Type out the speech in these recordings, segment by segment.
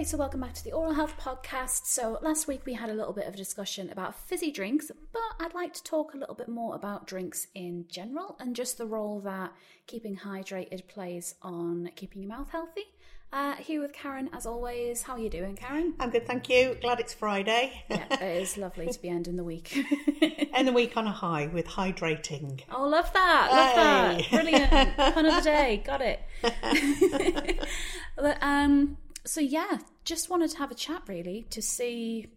Okay, so welcome back to the Oral Health Podcast. So, last week we had a little bit of a discussion about fizzy drinks, but I'd like to talk a little bit more about drinks in general and just the role that keeping hydrated plays on keeping your mouth healthy. Uh, here with Karen, as always. How are you doing, Karen? I'm good, thank you. Glad it's Friday. yeah, it is lovely to be ending the week. End the week on a high with hydrating. Oh, love that! Love hey. that! Brilliant. Pun of the day. Got it. but, um, so yeah, just wanted to have a chat really to see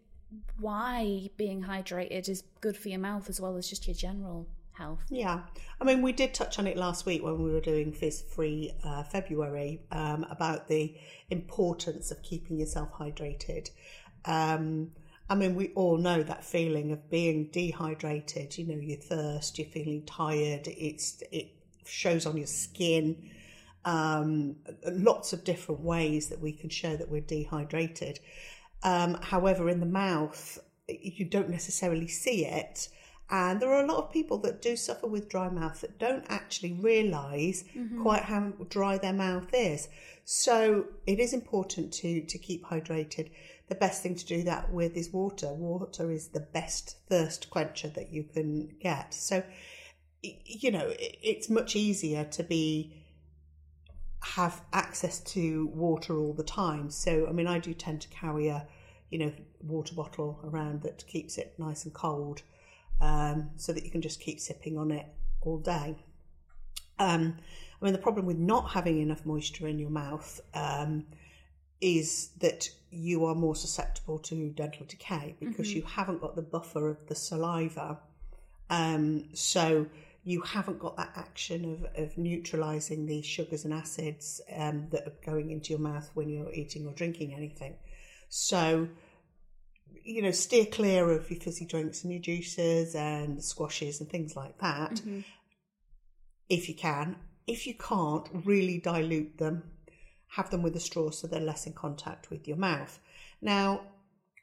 why being hydrated is good for your mouth as well as just your general health. Yeah, I mean, we did touch on it last week when we were doing Fizz Free uh, February um, about the importance of keeping yourself hydrated. Um, I mean, we all know that feeling of being dehydrated. You know, you thirst, you're feeling tired. It's it shows on your skin um, lots of different ways that we can show that we're dehydrated. Um, however, in the mouth, you don't necessarily see it. And there are a lot of people that do suffer with dry mouth that don't actually realize mm-hmm. quite how dry their mouth is. So it is important to, to keep hydrated. The best thing to do that with is water. Water is the best thirst quencher that you can get. So, you know, it's much easier to be have access to water all the time. So, I mean, I do tend to carry a, you know, water bottle around that keeps it nice and cold, um, so that you can just keep sipping on it all day. Um, I mean, the problem with not having enough moisture in your mouth um, is that you are more susceptible to dental decay because mm-hmm. you haven't got the buffer of the saliva. Um, so you haven't got that action of, of neutralizing the sugars and acids um, that are going into your mouth when you're eating or drinking anything. So, you know, steer clear of your fizzy drinks and your juices and squashes and things like that mm-hmm. if you can. If you can't, really dilute them. Have them with a straw so they're less in contact with your mouth. Now,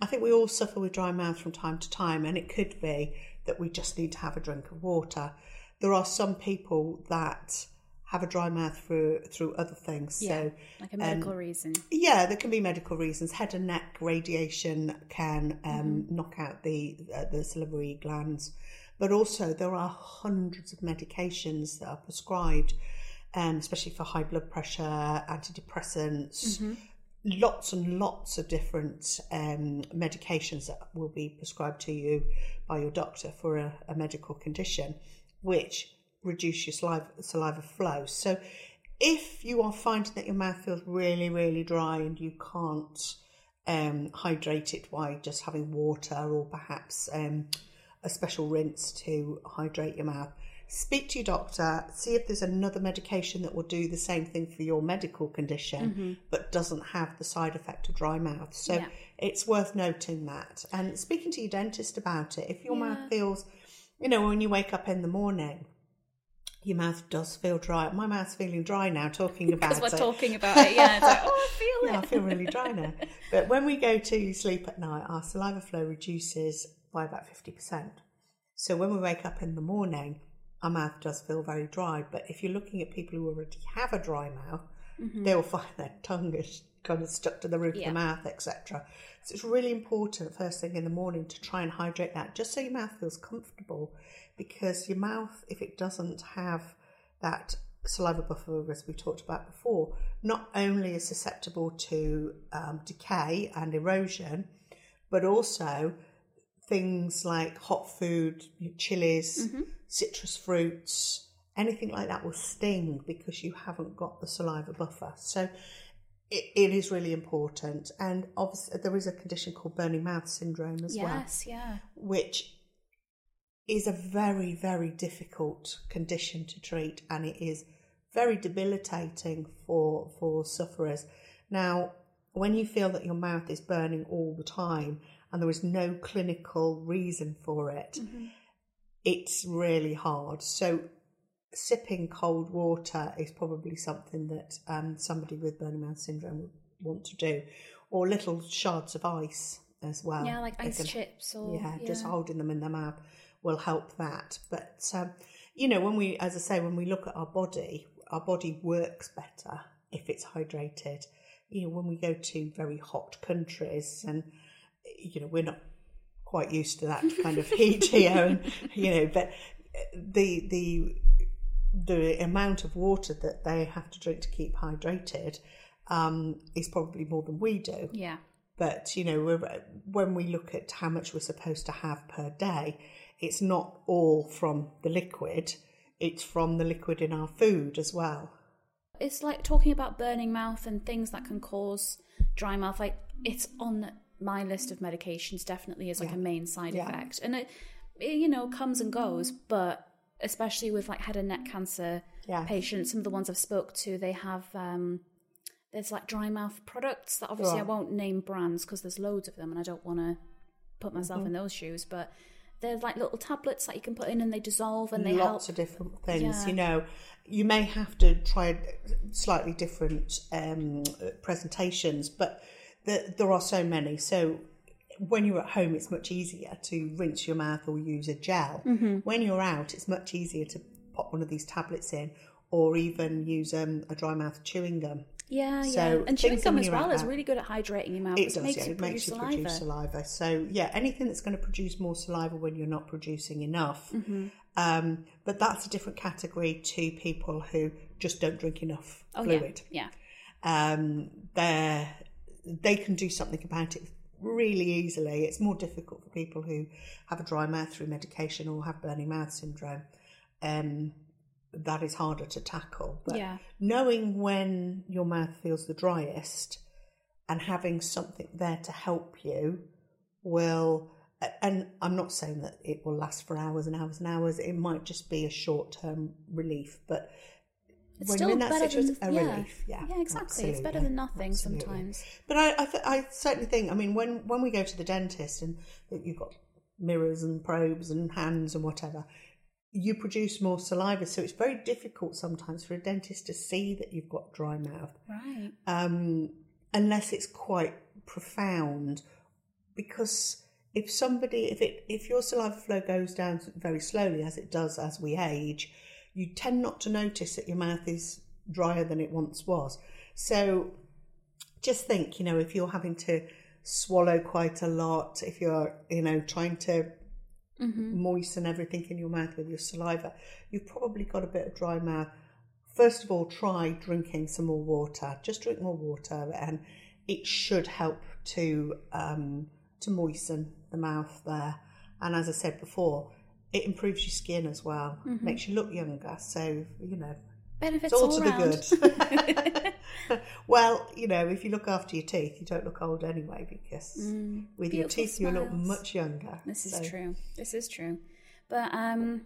I think we all suffer with dry mouth from time to time, and it could be that we just need to have a drink of water there are some people that have a dry mouth through through other things. Yeah, so like a medical um, reason. Yeah, there can be medical reasons. Head and neck radiation can um, mm-hmm. knock out the uh, the salivary glands, but also there are hundreds of medications that are prescribed, um, especially for high blood pressure, antidepressants. Mm-hmm. Lots and lots of different um, medications that will be prescribed to you by your doctor for a, a medical condition which reduce your saliva, saliva flow. So if you are finding that your mouth feels really, really dry and you can't um, hydrate it by just having water or perhaps um, a special rinse to hydrate your mouth, speak to your doctor, see if there's another medication that will do the same thing for your medical condition mm-hmm. but doesn't have the side effect of dry mouth. So yeah. it's worth noting that. And speaking to your dentist about it, if your yeah. mouth feels you know, when you wake up in the morning, your mouth does feel dry. My mouth's feeling dry now talking about it. Because we're talking about it, yeah. It's like, oh, I feel it. Yeah, I feel really dry now. But when we go to sleep at night, our saliva flow reduces by about 50%. So when we wake up in the morning, our mouth does feel very dry. But if you're looking at people who already have a dry mouth, mm-hmm. they will find their tongue is kind of stuck to the roof yeah. of the mouth, etc. So it's really important first thing in the morning to try and hydrate that just so your mouth feels comfortable because your mouth, if it doesn't have that saliva buffer, as we talked about before, not only is susceptible to um, decay and erosion, but also things like hot food, chilies, mm-hmm. citrus fruits, anything like that will sting because you haven't got the saliva buffer. So it, it is really important. And obviously, there is a condition called burning mouth syndrome as yes, well. Yes, yeah. Which is a very, very difficult condition to treat, and it is very debilitating for for sufferers. Now, when you feel that your mouth is burning all the time and there is no clinical reason for it, mm-hmm. it's really hard. So sipping cold water is probably something that um, somebody with burning mouth syndrome would want to do, or little shards of ice as well. Yeah, like ice can, chips or yeah, yeah, just holding them in their mouth will help that. But um, you know, when we, as I say, when we look at our body, our body works better if it's hydrated you know, when we go to very hot countries and, you know, we're not quite used to that kind of heat here and, you know, but the, the, the amount of water that they have to drink to keep hydrated um, is probably more than we do. Yeah. But you know, we're, when we look at how much we're supposed to have per day, it's not all from the liquid; it's from the liquid in our food as well. It's like talking about burning mouth and things that can cause dry mouth. Like it's on my list of medications, definitely as like Yeah. a main side Yeah. effect, and it, it, you know, comes and goes. But especially with like head and neck cancer Yeah. patients, some of the ones I've spoke to, they have um, there's like dry mouth products that obviously I won't name brands because there's loads of them, and I don't want to put myself Mm-hmm. in those shoes, but. They're like little tablets that you can put in and they dissolve and they Lots help. Lots of different things. Yeah. You know, you may have to try slightly different um, presentations, but the, there are so many. So when you're at home, it's much easier to rinse your mouth or use a gel. Mm-hmm. When you're out, it's much easier to pop one of these tablets in or even use um, a dry mouth chewing gum. Yeah, yeah. So And chewing gum as well is really good at hydrating your mouth. It does, makes yeah. you It makes produce you saliva. produce saliva. So, yeah, anything that's going to produce more saliva when you're not producing enough. Mm-hmm. Um, but that's a different category to people who just don't drink enough Oh, fluid. yeah. Um, they're, they can do something about it really easily. It's more difficult for people who have a dry mouth through medication or have burning mouth syndrome. Um, that is harder to tackle. But Yeah. knowing when your mouth feels the driest and having something there to help you will and I'm not saying that it will last for hours and hours and hours. It might just be a short term relief, but It's when still better than a yeah. relief. Yeah, Yeah, exactly. It's better than nothing absolutely. sometimes. But I, I, th- I certainly think. I mean, when when we go to the dentist and you've got mirrors and probes and hands and whatever, you produce more saliva, so it's very difficult sometimes for a dentist to see that you've got dry mouth Right. um, unless it's quite profound. Because if somebody, if it, if your saliva flow goes down very slowly, as it does as we age, you tend not to notice that your mouth is drier than it once was. So just think, you know, if you're having to swallow quite a lot, if you're, you know, trying to moisten everything in your mouth with your saliva, you've probably got a bit of dry mouth. First of all, try drinking some more water. Just drink more water, and it should help to um, to moisten the mouth there. And as I said before, it improves your skin as well, makes you look younger. So you know, Benefits it's all, all, to the good. well, you know, if you look after your teeth, you don't look old anyway because with your teeth you look much younger. This is So- true. This is true. But um,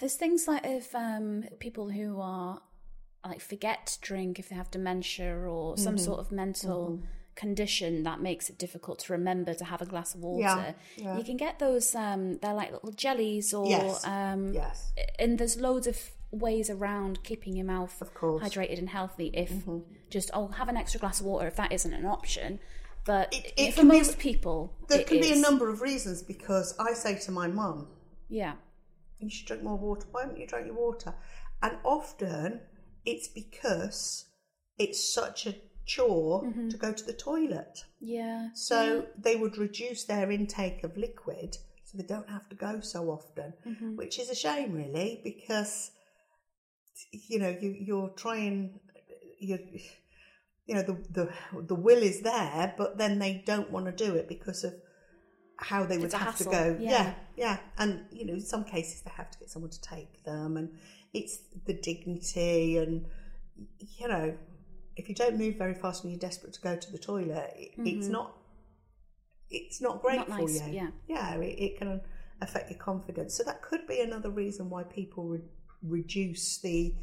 there's things like if um, people who are like forget to drink if they have dementia or some Mm-hmm. sort of mental condition that makes it difficult to remember to have a glass of water. Yeah, yeah. You can get those. Um, they're like little jellies or Yes, um, yes. and there's loads of ways around keeping your mouth Of course. Mm-hmm. hydrated and healthy if just oh have an extra glass of water if that isn't an option but It- it for can be- most people There can be a number of reasons because I say to my mum, yeah you should drink more water. Why don't you drink your water? And often it's because it's such a chore Mm-hmm. to go to the toilet. yeah So they would reduce their intake of liquid so they don't have to go so often, Mm-hmm. which is a shame, really, because you know you you're trying you you know the the the will is there, but then they don't want to do it because of how they would It's have to go. yeah. yeah, yeah, and you know in some cases they have to get someone to take them, and it's the dignity and you know if you don't move very fast and you're desperate to go to the toilet, it, it's not it's not great Mm-hmm. Not for nice, you. yeah. yeah, it, it can affect your confidence. So that could be another reason why people re- reduce the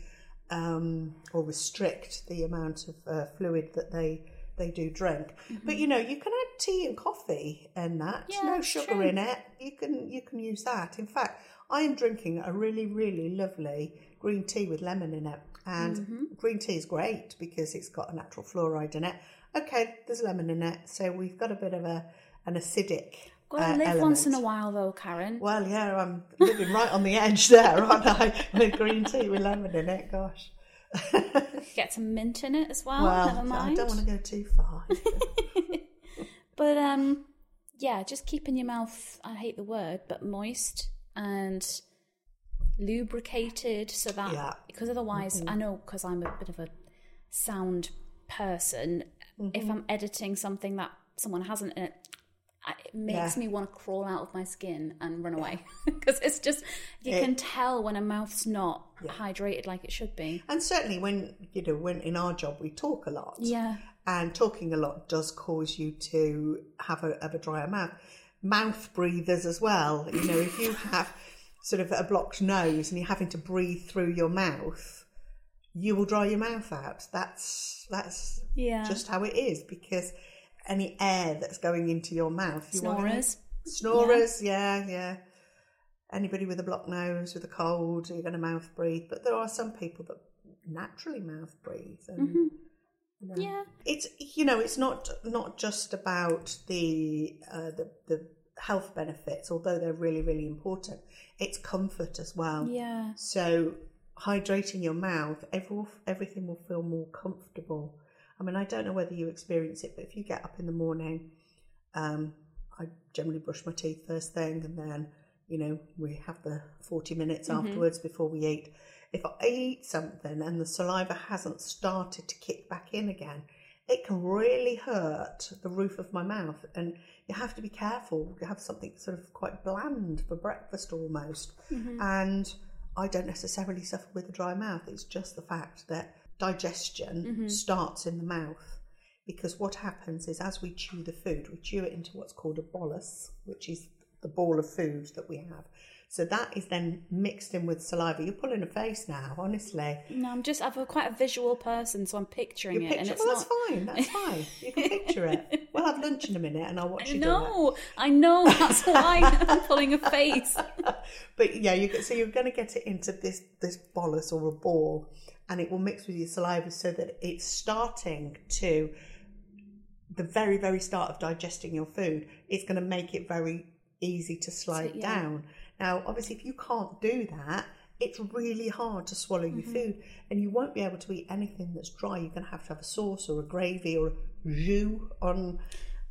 um, or restrict the amount of uh, fluid that they they do drink. But you know, you can add tea and coffee and that. Mm-hmm. Yeah, no sugar true. in it. You can you can use that. In fact, I am drinking a really really lovely green tea with lemon in it. And Mm-hmm. green tea is great because it's got a natural fluoride in it. Okay, there's lemon in it, so we've got a bit of a an acidic. Gotta uh, live once in a while though, Karen. Well, yeah, I'm living right on the edge there, aren't I? With green tea with lemon in it, gosh. Get some mint in it as well. well, Never I don't want to go too far. But um, yeah, just keeping your mouth. I hate the word, but moist and lubricated, so that Yeah. because otherwise, I know because I'm a bit of a sound person. Mm-hmm. If I'm editing something that someone hasn't in it. It makes Yeah. me want to crawl out of my skin and run away because it's just you It- can tell when a mouth's not hydrated like it should be. and certainly when you know when in our job we talk a lot. Yeah, and talking a lot does cause you to have a, have a drier mouth. Mouth breathers as well. You know, if you have sort of a blocked nose and you're having to breathe through your mouth, you will dry your mouth out. That's that's yeah. just how it is because any air that's going into your mouth, you want Snorers. Snorers, yeah, yeah. Anybody with a blocked nose, with a cold, you're going to mouth breathe. But there are some people that naturally mouth breathe, and you know, Yeah. it's you know, it's not not just about the uh, the the health benefits, although they're really really important. It's comfort as well. Yeah. So hydrating your mouth, every, everything will feel more comfortable. I mean, I don't know whether you experience it, but if you get up in the morning, um, I generally brush my teeth first thing, and then you know we have the forty minutes afterwards before we eat. If I eat something and the saliva hasn't started to kick back in again, it can really hurt the roof of my mouth, and you have to be careful. You have something sort of quite bland for breakfast almost, mm-hmm. and I don't necessarily suffer with a dry mouth. It's just the fact that digestion mm-hmm. starts in the mouth. Because what happens is, as we chew the food, we chew it into what's called a bolus, which is the ball of food that we have. So that is then mixed in with saliva. You're pulling a face now, honestly. No, I'm just I'm a quite a visual person, so I'm picturing You it, and picture, it's well, not. that's fine. That's fine. You can picture it. We'll have lunch in a minute, and I'll watch you do No, I know that's why I'm pulling a face. But yeah, you so you're going to get it into this this bolus or a ball, and it will mix with your saliva so that it's starting to the very very start of digesting your food. It's going to make it very easy to slide yeah. down. Now, obviously, if you can't do that. It's really hard to swallow your Mm-hmm. food, and you won't be able to eat anything that's dry. You're going to have to have a sauce or a gravy or a jus on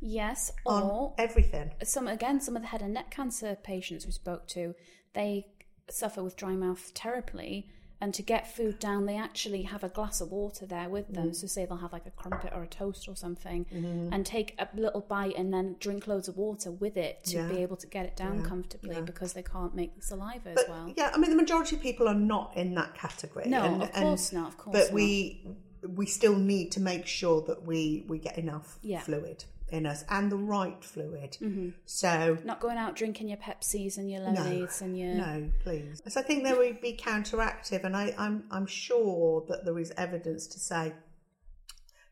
Yes, on or everything. some again, some of the head and neck cancer patients we spoke to, they suffer with dry mouth terribly. And to get food down, they actually have a glass of water there with them. Mm. So, say they'll have like a crumpet or a toast or something, Mm-hmm. and take a little bite and then drink loads of water with it to Yeah. be able to get it down comfortably because they can't make the saliva as well. yeah, I mean the majority of people are not in that category. No, of course not, of course But not. we we still need to make sure that we we get enough Yeah. fluid in us and the right fluid. Mm-hmm. So Not going out drinking your Pepsis and your lemonades and your no, please. So I think there would be counteractive, and I, I'm I'm sure that there is evidence to say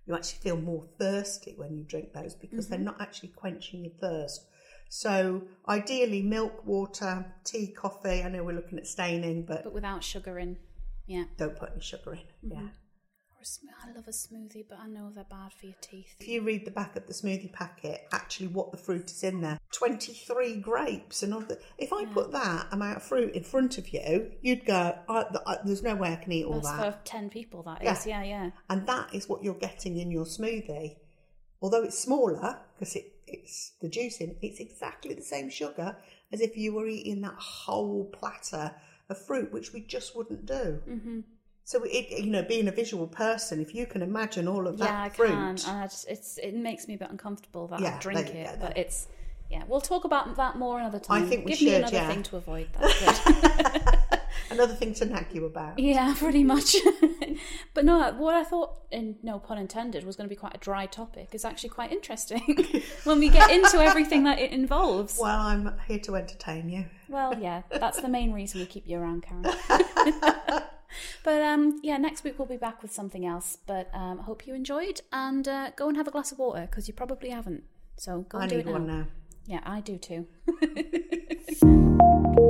you actually feel more thirsty when you drink those because they're mm-hmm. not actually quenching your thirst. So ideally, milk, water, tea, coffee. I know we're looking at staining, but but without sugar in. Yeah. don't put any sugar in. Mm-hmm. Yeah. Sm- I love a smoothie, but I know they're bad for your teeth. If you read the back of the smoothie packet, actually what the fruit is in there, 23 grapes and all that. If I put that amount of fruit in front of you, you'd go, I, I, there's no way I can eat all That's that. for 10 people, that is. Yeah. Yeah, yeah. And that is what you're getting in your smoothie. Although it's smaller, because it, it's the juice in, it's exactly the same sugar as if you were eating that whole platter of fruit, which we just wouldn't do. Mm-hmm. So, it, you know, being a visual person, if you can imagine all of that Yeah, I fruit, can. And I just, it's, it makes me a bit uncomfortable that Yeah, I drink it. But it's, yeah, we'll talk about that more another time. I think we Give me should, another yeah. thing to avoid that. Another thing to nag you about. yeah, pretty much. but no, what I thought, and no pun intended, was going to be quite a dry topic is actually quite interesting when we get into everything that it involves. Well, I'm here to entertain you. Well, yeah, that's the main reason we keep you around, Karen. But um, yeah, next week we'll be back with something else. But um, I hope you enjoyed and uh, go and have a glass of water because you probably haven't. So go I and do it now. one now. Yeah, I do too.